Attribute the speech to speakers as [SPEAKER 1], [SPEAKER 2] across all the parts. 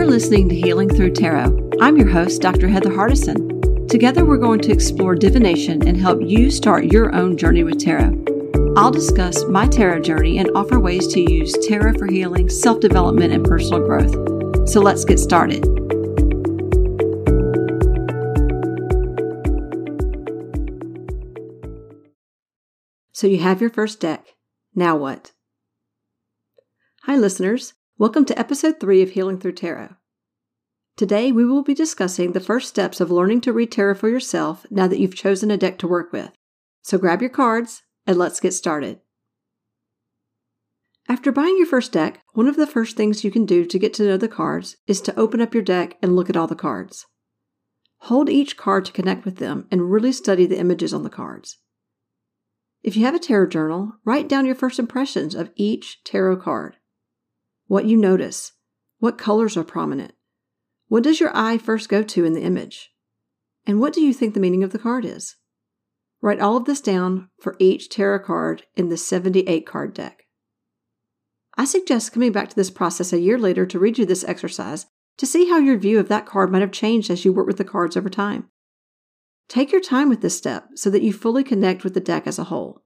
[SPEAKER 1] You're listening to Healing Through Tarot. I'm your host, Dr. Heather Hardison. Together, we're going to explore divination and help you start your own journey with tarot. I'll discuss my tarot journey and offer ways to use tarot for healing, self development, and personal growth. So let's get started. So you have your first deck. Now what? Hi, listeners. Welcome to episode 3 of Healing Through Tarot. Today, we will be discussing the first steps of learning to read tarot for yourself now that you've chosen a deck to work with. So grab your cards and let's get started. After buying your first deck, one of the first things you can do to get to know the cards is to open up your deck and look at all the cards. Hold each card to connect with them and really study the images on the cards. If you have a tarot journal, write down your first impressions of each tarot card what you notice, what colors are prominent, what does your eye first go to in the image, and what do you think the meaning of the card is? Write all of this down for each tarot card in the 78 card deck. I suggest coming back to this process a year later to read you this exercise to see how your view of that card might have changed as you work with the cards over time. Take your time with this step so that you fully connect with the deck as a whole.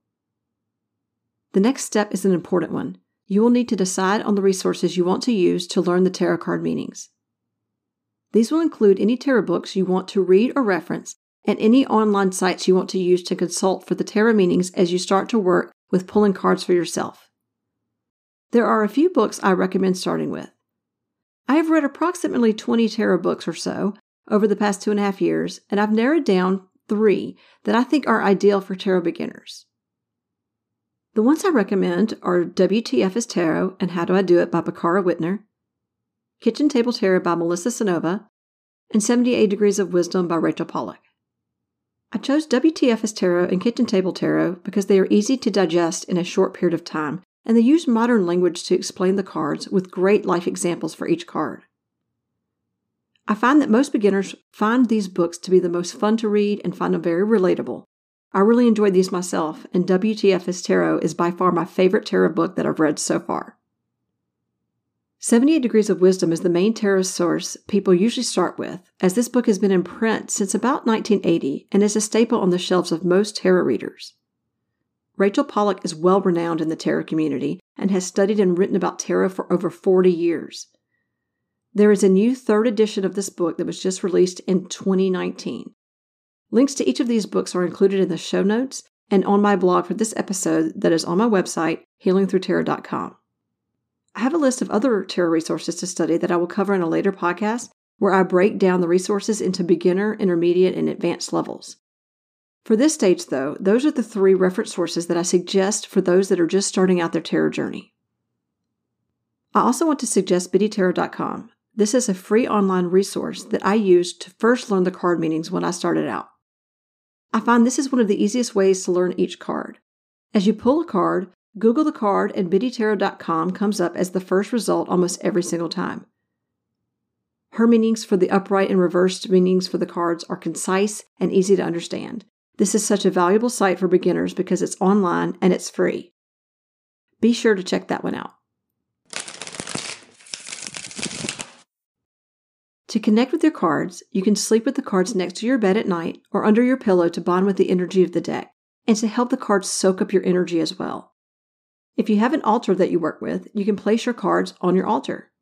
[SPEAKER 1] The next step is an important one you will need to decide on the resources you want to use to learn the tarot card meanings. These will include any tarot books you want to read or reference and any online sites you want to use to consult for the tarot meanings as you start to work with pulling cards for yourself. There are a few books I recommend starting with. I have read approximately 20 tarot books or so over the past two and a half years, and I've narrowed down three that I think are ideal for tarot beginners. The ones I recommend are WTF is Tarot and How Do I Do It by Bakara Wintner, Kitchen Table Tarot by Melissa Cynova, and 78 Degrees of Wisdom by Rachel Pollack. I chose WTF is Tarot and Kitchen Table Tarot because they are easy to digest in a short period of time and they use modern language to explain the cards with great life examples for each card. I find that most beginners find these books to be the most fun to read and find them very relatable, I really enjoyed these myself, and WTF is Tarot is by far my favorite tarot book that I've read so far. 78 Degrees of Wisdom is the main tarot source people usually start with, as this book has been in print since about 1980 and is a staple on the shelves of most tarot readers. Rachel Pollack is well renowned in the tarot community and has studied and written about tarot for over 40 years. There is a new third edition of this book that was just released in 2019. Links to each of these books are included in the show notes and on my blog for this episode that is on my website, healingthroughtarot.com. I have a list of other tarot resources to study that I will cover in a later podcast where I break down the resources into beginner, intermediate, and advanced levels. For this stage, though, those are the three reference sources that I suggest for those that are just starting out their tarot journey. I also want to suggest biddytarot.com. This is a free online resource that I used to first learn the card meanings when I started out. I find this is one of the easiest ways to learn each card. As you pull a card, Google the card and biddytarot.com comes up as the first result almost every single time. Her meanings for the upright and reversed meanings for the cards are concise and easy to understand. This is such a valuable site for beginners because it's online and it's free. Be sure to check that one out. To connect with your cards, you can sleep with the cards next to your bed at night or under your pillow to bond with the energy of the deck and to help the cards soak up your energy as well. If you have an altar that you work with, you can place your cards on your altar.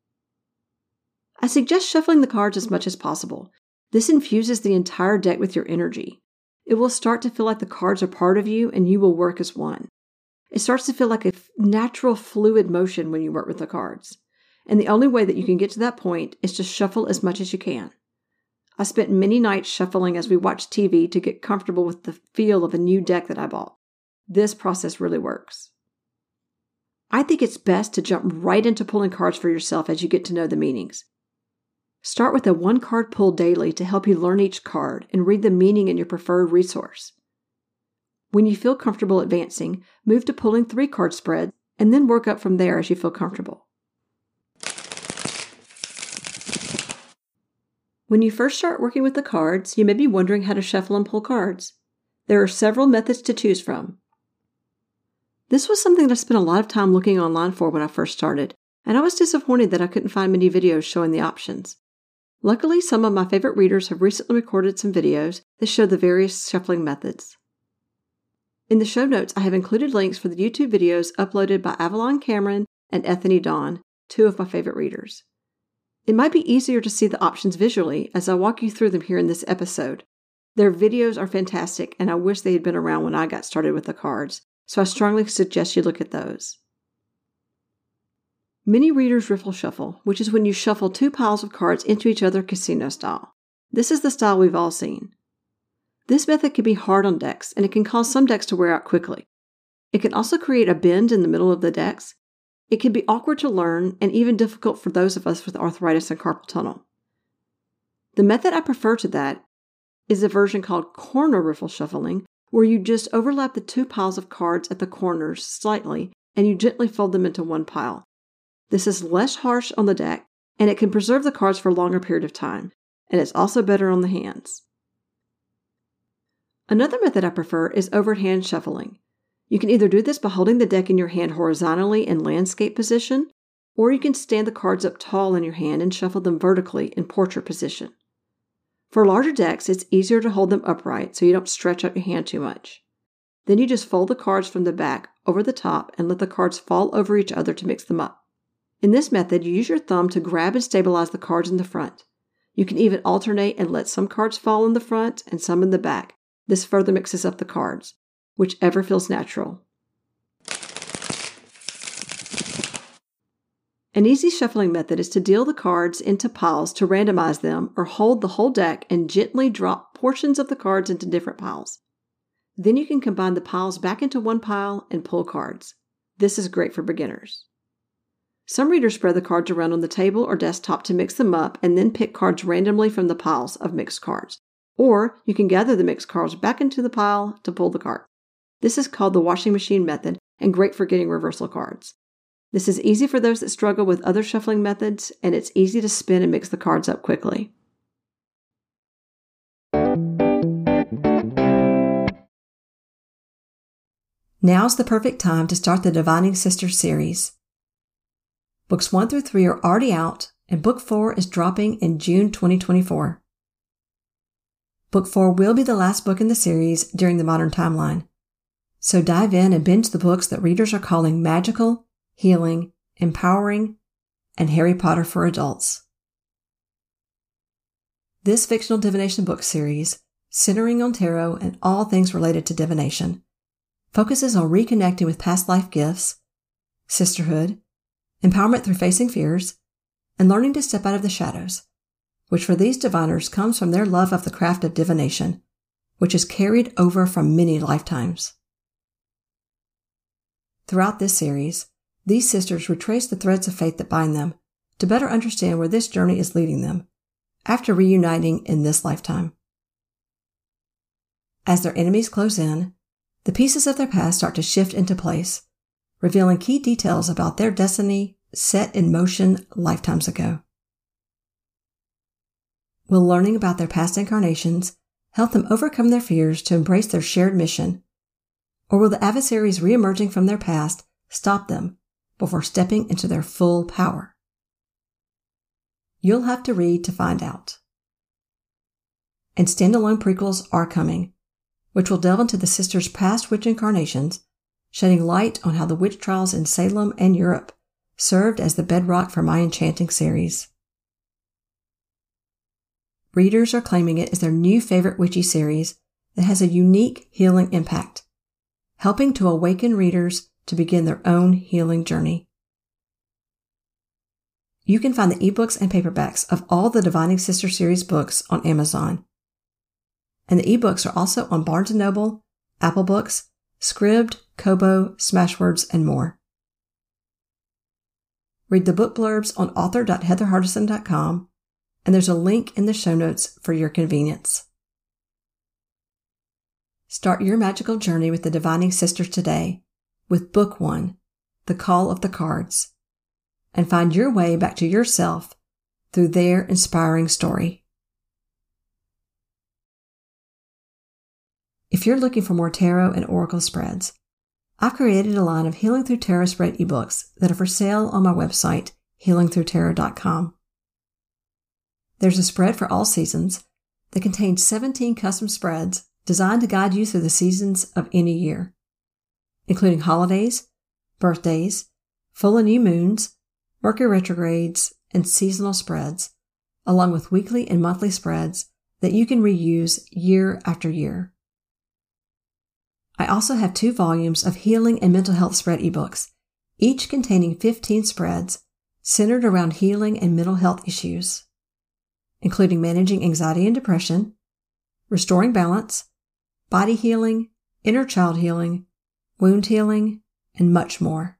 [SPEAKER 1] I suggest shuffling the cards as much as possible. This infuses the entire deck with your energy. It will start to feel like the cards are part of you and you will work as one. It starts to feel like a natural, fluid motion when you work with the cards and the only way that you can get to that point is to shuffle as much as you can. I spent many nights shuffling as we watched TV to get comfortable with the feel of a new deck that I bought. This process really works. I think it's best to jump right into pulling cards for yourself as you get to know the meanings. Start with a one card pull daily to help you learn each card and read the meaning in your preferred resource. When you feel comfortable advancing, move to pulling three card spreads and then work up from there as you feel comfortable. When you first start working with the cards, you may be wondering how to shuffle and pull cards. There are several methods to choose from. This was something that I spent a lot of time looking online for when I first started, and I was disappointed that I couldn't find many videos showing the options. Luckily, some of my favorite readers have recently recorded some videos that show the various shuffling methods. In the show notes, I have included links for the YouTube videos uploaded by Avalon Cameron and Ethony Dawn, two of my favorite readers. It might be easier to see the options visually as I walk you through them here in this episode. Their videos are fantastic, and I wish they had been around when I got started with the cards, so I strongly suggest you look at those. Many readers riffle shuffle, which is when you shuffle two piles of cards into each other casino style. This is the style we've all seen. This method can be hard on decks, and it can cause some decks to wear out quickly. It can also create a bend in the middle of the decks. It can be awkward to learn and even difficult for those of us with arthritis and carpal tunnel. The method I prefer to that is a version called corner riffle shuffling, where you just overlap the two piles of cards at the corners slightly and you gently fold them into one pile. This is less harsh on the deck, and it can preserve the cards for a longer period of time, and it's also better on the hands. Another method I prefer is overhand shuffling. You can either do this by holding the deck in your hand horizontally in landscape position, or you can stand the cards up tall in your hand and shuffle them vertically in portrait position. For larger decks, it's easier to hold them upright so you don't stretch out your hand too much. Then you just fold the cards from the back over the top and let the cards fall over each other to mix them up. In this method, you use your thumb to grab and stabilize the cards in the front. You can even alternate and let some cards fall in the front and some in the back. This further mixes up the cards, whichever feels natural. An easy shuffling method is to deal the cards into piles to randomize them or hold the whole deck and gently drop portions of the cards into different piles. Then you can combine the piles back into one pile and pull cards. This is great for beginners. Some readers spread the cards around on the table or desktop to mix them up and then pick cards randomly from the piles of mixed cards. Or you can gather the mixed cards back into the pile to pull the card. This is called the washing machine method and great for getting reversal cards. This is easy for those that struggle with other shuffling methods, and it's easy to spin and mix the cards up quickly. Now's the perfect time to start the Divining Sisters series. Books 1 through 3 are already out, and Book 4 is dropping in June 2024. Book 4 will be the last book in the series during the modern timeline. So dive in and binge the books that readers are calling magical, healing, empowering, and Harry Potter for adults. This fictional divination book series, centering on tarot and all things related to divination, focuses on reconnecting with past life gifts, sisterhood, empowerment through facing fears, and learning to step out of the shadows, which for these diviners comes from their love of the craft of divination, which is carried over from many lifetimes. Throughout this series, these sisters retrace the threads of faith that bind them to better understand where this journey is leading them after reuniting in this lifetime. As their enemies close in, the pieces of their past start to shift into place revealing key details about their destiny set in motion lifetimes ago. Will learning about their past incarnations help them overcome their fears to embrace their shared mission? Or will the adversaries reemerging from their past stop them before stepping into their full power? You'll have to read to find out. And standalone prequels are coming, which will delve into the sisters' past witch incarnations shedding light on how the witch trials in Salem and Europe served as the bedrock for my enchanting series. Readers are claiming it as their new favorite witchy series that has a unique healing impact, helping to awaken readers to begin their own healing journey. You can find the ebooks and paperbacks of all the Divining Sister series books on Amazon. And the ebooks are also on Barnes & Noble, Apple Books, Scribd, Kobo, Smashwords, and more. Read the book blurbs on author.heatherhardison.com, and there's a link in the show notes for your convenience. Start your magical journey with the Divining Sisters today with Book One, The Call of the Cards, and find your way back to yourself through their inspiring story. If you're looking for more tarot and oracle spreads, I've created a line of Healing Through Tarot spread ebooks that are for sale on my website, healingthroughtarot.com. There's a spread for all seasons that contains 17 custom spreads designed to guide you through the seasons of any year, including holidays, birthdays, full and new moons, Mercury retrogrades, and seasonal spreads, along with weekly and monthly spreads that you can reuse year after year. I also have two volumes of healing and mental health spread ebooks, each containing 15 spreads centered around healing and mental health issues, including managing anxiety and depression, restoring balance, body healing, inner child healing, wound healing, and much more.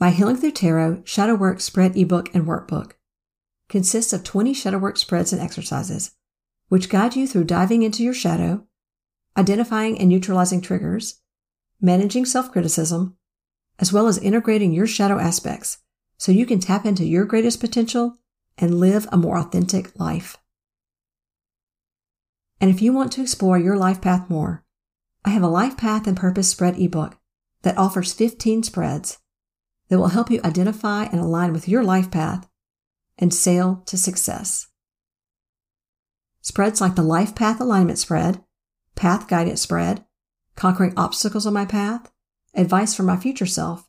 [SPEAKER 1] My Healing Through Tarot Shadow Work Spread ebook and workbook consists of 20 shadow work spreads and exercises, which guide you through diving into your shadow, identifying and neutralizing triggers, managing self criticism, as well as integrating your shadow aspects so you can tap into your greatest potential and live a more authentic life. And if you want to explore your life path more, I have a Life Path and Purpose spread ebook that offers 15 spreads that will help you identify and align with your life path and sail to success. Spreads like the Life Path Alignment Spread, Path Guidance Spread, Conquering Obstacles on My Path, Advice for My Future Self,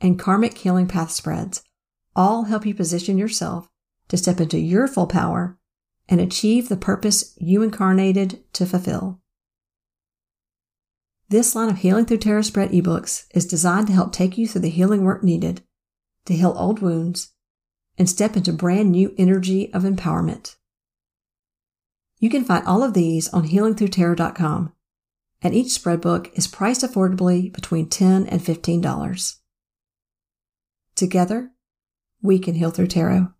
[SPEAKER 1] and Karmic Healing Path Spreads all help you position yourself to step into your full power and achieve the purpose you incarnated to fulfill. This line of Healing Through Tarot Spread ebooks is designed to help take you through the healing work needed to heal old wounds and step into brand new energy of empowerment. You can find all of these on healingthroughtarot.com, and each spread book is priced affordably between 10 and $15. Together, we can heal through tarot.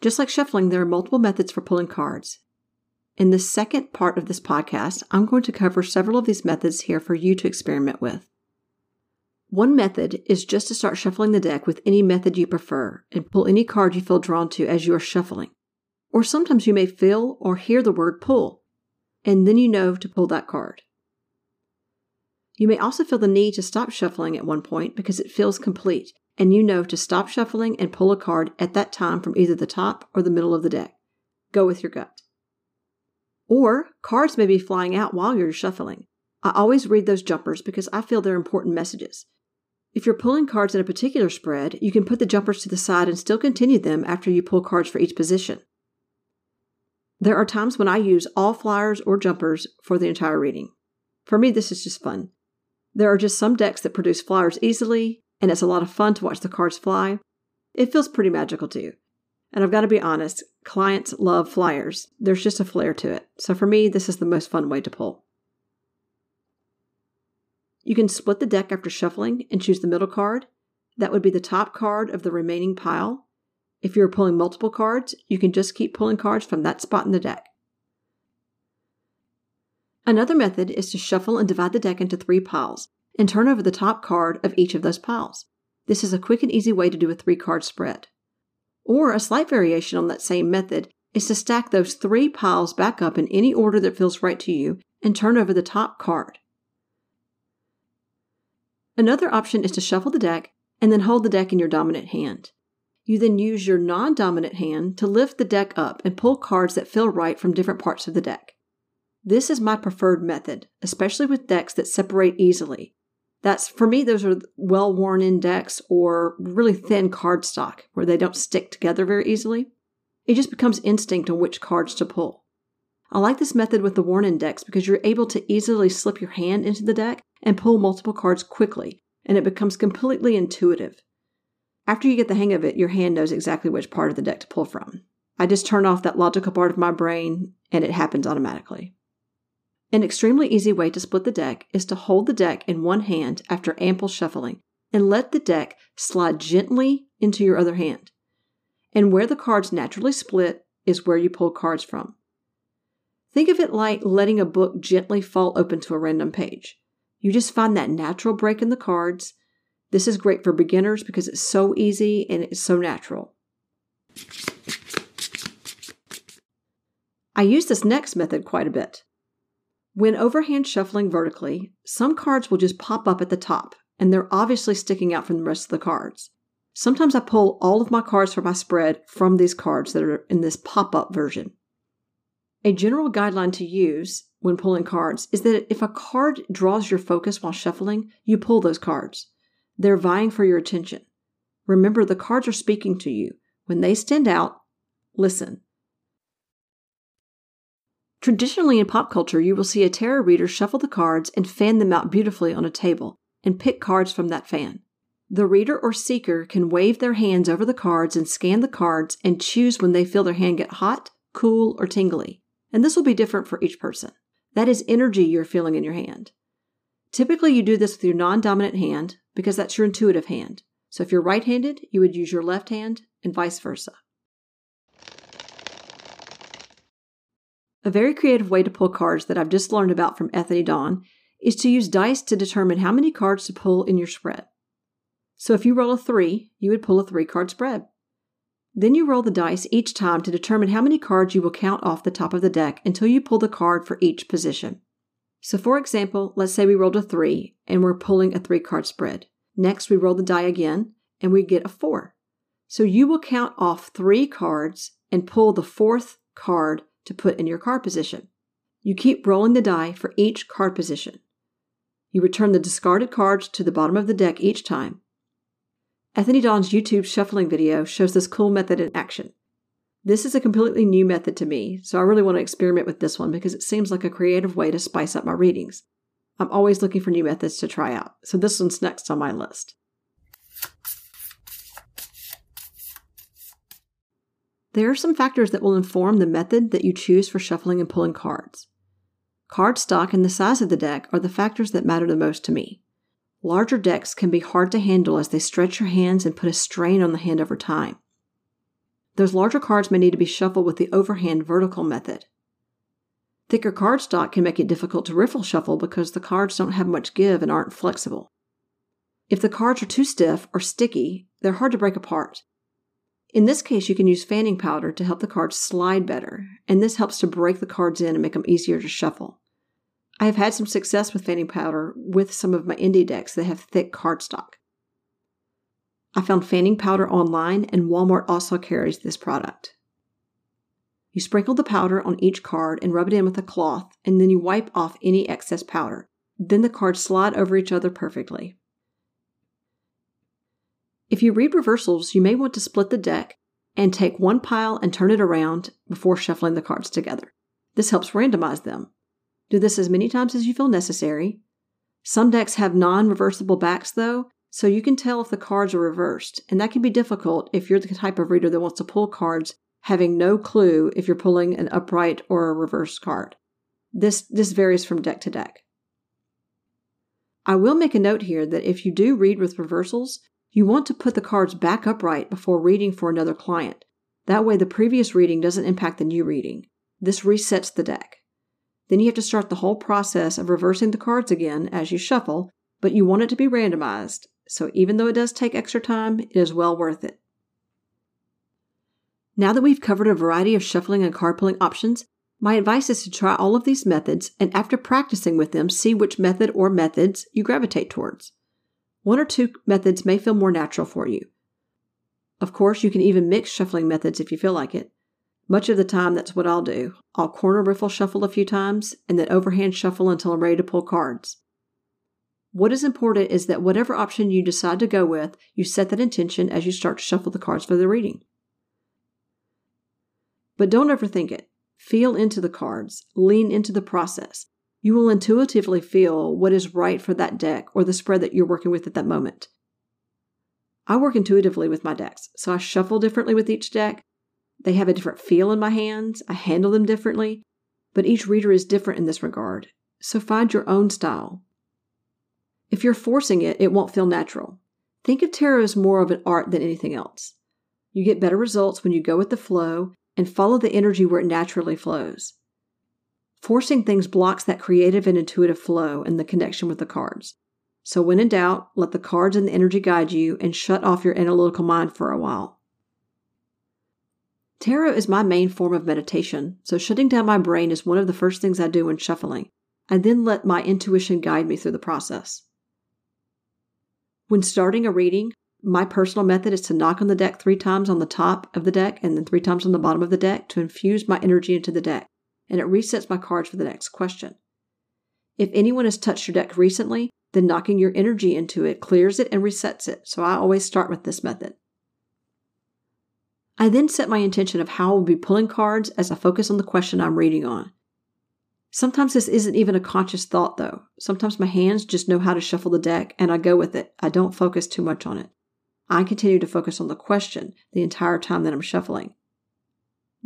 [SPEAKER 1] Just like shuffling, there are multiple methods for pulling cards. In the second part of this podcast, I'm going to cover several of these methods here for you to experiment with. One method is just to start shuffling the deck with any method you prefer and pull any card you feel drawn to as you are shuffling. Or sometimes you may feel or hear the word pull, and then you know to pull that card. You may also feel the need to stop shuffling at one point because it feels complete and you know to stop shuffling and pull a card at that time from either the top or the middle of the deck. Go with your gut. Or cards may be flying out while you're shuffling. I always read those jumpers because I feel they're important messages. If you're pulling cards in a particular spread, you can put the jumpers to the side and still continue them after you pull cards for each position. There are times when I use all flyers or jumpers for the entire reading. For me, this is just fun. There are just some decks that produce flyers easily, and it's a lot of fun to watch the cards fly. It feels pretty magical too. And I've got to be honest, clients love flyers. There's just a flair to it. So for me, this is the most fun way to pull. You can split the deck after shuffling and choose the middle card. That would be the top card of the remaining pile. If you're pulling multiple cards, you can just keep pulling cards from that spot in the deck. Another method is to shuffle and divide the deck into three piles and turn over the top card of each of those piles. This is a quick and easy way to do a three card spread. Or a slight variation on that same method is to stack those three piles back up in any order that feels right to you and turn over the top card. Another option is to shuffle the deck and then hold the deck in your dominant hand. You then use your non dominant hand to lift the deck up and pull cards that feel right from different parts of the deck. This is my preferred method, especially with decks that separate easily, that's for me, those are well worn index or really thin cardstock where they don't stick together very easily. It just becomes instinct on which cards to pull. I like this method with the worn index because you're able to easily slip your hand into the deck and pull multiple cards quickly, and it becomes completely intuitive. After you get the hang of it, your hand knows exactly which part of the deck to pull from. I just turn off that logical part of my brain and it happens automatically. An extremely easy way to split the deck is to hold the deck in one hand after ample shuffling and let the deck slide gently into your other hand. And where the cards naturally split is where you pull cards from. Think of it like letting a book gently fall open to a random page. You just find that natural break in the cards, This is great for beginners because it's so easy and it's so natural. I use this next method quite a bit. When overhand shuffling vertically, some cards will just pop up at the top, and they're obviously sticking out from the rest of the cards. Sometimes I pull all of my cards for my spread from these cards that are in this pop up version. A general guideline to use when pulling cards is that if a card draws your focus while shuffling, you pull those cards. They're vying for your attention. Remember, the cards are speaking to you. When they stand out, listen. Traditionally in pop culture, you will see a tarot reader shuffle the cards and fan them out beautifully on a table and pick cards from that fan. The reader or seeker can wave their hands over the cards and scan the cards and choose when they feel their hand get hot, cool, or tingly. And this will be different for each person. That is energy you're feeling in your hand. Typically, you do this with your non dominant hand because that's your intuitive hand. So if you're right handed, you would use your left hand and vice versa. A very creative way to pull cards that I've just learned about from Ethony Dawn is to use dice to determine how many cards to pull in your spread. So if you roll a three, you would pull a three card spread. Then you roll the dice each time to determine how many cards you will count off the top of the deck until you pull the card for each position. So, for example, let's say we rolled a three and we're pulling a three card spread. Next, we roll the die again and we get a four. So, you will count off three cards and pull the fourth card to put in your card position. You keep rolling the die for each card position. You return the discarded cards to the bottom of the deck each time. Ethony Dawn's YouTube shuffling video shows this cool method in action. This is a completely new method to me, so I really want to experiment with this one because it seems like a creative way to spice up my readings. I'm always looking for new methods to try out, so this one's next on my list. There are some factors that will inform the method that you choose for shuffling and pulling cards. Card stock and the size of the deck are the factors that matter the most to me. Larger decks can be hard to handle as they stretch your hands and put a strain on the hand over time. Those larger cards may need to be shuffled with the overhand vertical method. Thicker card stock can make it difficult to riffle shuffle because the cards don't have much give and aren't flexible. If the cards are too stiff or sticky, they're hard to break apart. In this case, you can use fanning powder to help the cards slide better, and this helps to break the cards in and make them easier to shuffle. I have had some success with fanning powder with some of my indie decks that have thick cardstock. I found fanning powder online, and Walmart also carries this product. You sprinkle the powder on each card and rub it in with a cloth, and then you wipe off any excess powder. Then the cards slide over each other perfectly. If you read reversals, you may want to split the deck and take one pile and turn it around before shuffling the cards together. This helps randomize them. Do this as many times as you feel necessary. Some decks have non reversible backs, though, so you can tell if the cards are reversed, and that can be difficult if you're the type of reader that wants to pull cards having no clue if you're pulling an upright or a reverse card. This, this varies from deck to deck. I will make a note here that if you do read with reversals, you want to put the cards back upright before reading for another client. That way, the previous reading doesn't impact the new reading. This resets the deck. Then you have to start the whole process of reversing the cards again as you shuffle, but you want it to be randomized, so even though it does take extra time, it is well worth it. Now that we've covered a variety of shuffling and card pulling options, my advice is to try all of these methods and after practicing with them, see which method or methods you gravitate towards. One or two methods may feel more natural for you. Of course, you can even mix shuffling methods if you feel like it. Much of the time, that's what I'll do. I'll corner riffle shuffle a few times and then overhand shuffle until I'm ready to pull cards. What is important is that whatever option you decide to go with, you set that intention as you start to shuffle the cards for the reading. But don't overthink it. Feel into the cards, lean into the process. You will intuitively feel what is right for that deck or the spread that you're working with at that moment. I work intuitively with my decks, so I shuffle differently with each deck. They have a different feel in my hands, I handle them differently, but each reader is different in this regard. So find your own style. If you're forcing it, it won't feel natural. Think of tarot as more of an art than anything else. You get better results when you go with the flow and follow the energy where it naturally flows. Forcing things blocks that creative and intuitive flow and the connection with the cards. So, when in doubt, let the cards and the energy guide you and shut off your analytical mind for a while. Tarot is my main form of meditation, so shutting down my brain is one of the first things I do when shuffling. I then let my intuition guide me through the process. When starting a reading, my personal method is to knock on the deck three times on the top of the deck and then three times on the bottom of the deck to infuse my energy into the deck, and it resets my cards for the next question. If anyone has touched your deck recently, then knocking your energy into it clears it and resets it, so I always start with this method. I then set my intention of how I will be pulling cards as I focus on the question I'm reading on. Sometimes this isn't even a conscious thought, though. Sometimes my hands just know how to shuffle the deck and I go with it. I don't focus too much on it. I continue to focus on the question the entire time that I'm shuffling.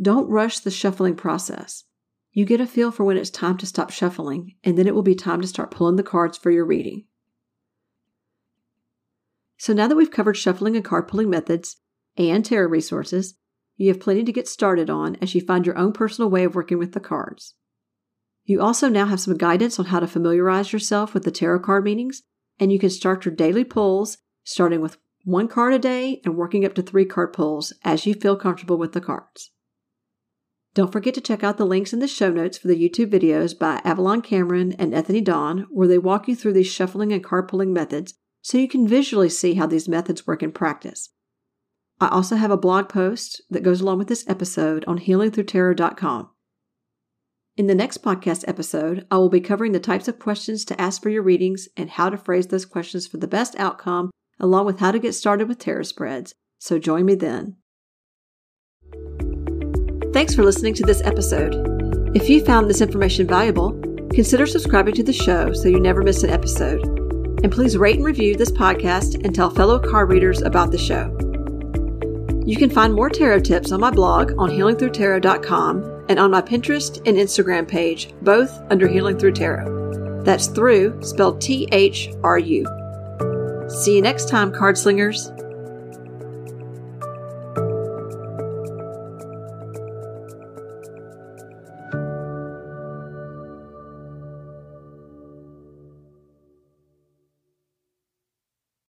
[SPEAKER 1] Don't rush the shuffling process. You get a feel for when it's time to stop shuffling, and then it will be time to start pulling the cards for your reading. So now that we've covered shuffling and card pulling methods and tarot resources, you have plenty to get started on as you find your own personal way of working with the cards. You also now have some guidance on how to familiarize yourself with the tarot card meanings, and you can start your daily pulls starting with one card a day and working up to three card pulls as you feel comfortable with the cards. Don't forget to check out the links in the show notes for the YouTube videos by Avalon Cameron and Ethony Dawn, where they walk you through these shuffling and card pulling methods so you can visually see how these methods work in practice. I also have a blog post that goes along with this episode on healingthroughtarot.com. In the next podcast episode, I will be covering the types of questions to ask for your readings and how to phrase those questions for the best outcome, along with how to get started with tarot spreads. So join me then. Thanks for listening to this episode. If you found this information valuable, consider subscribing to the show so you never miss an episode. And please rate and review this podcast and tell fellow card readers about the show. You can find more tarot tips on my blog on healingthroughtarot.com and on my Pinterest and Instagram page, both under Healing Through Tarot. That's through spelled T H R U. See you next time, card slingers.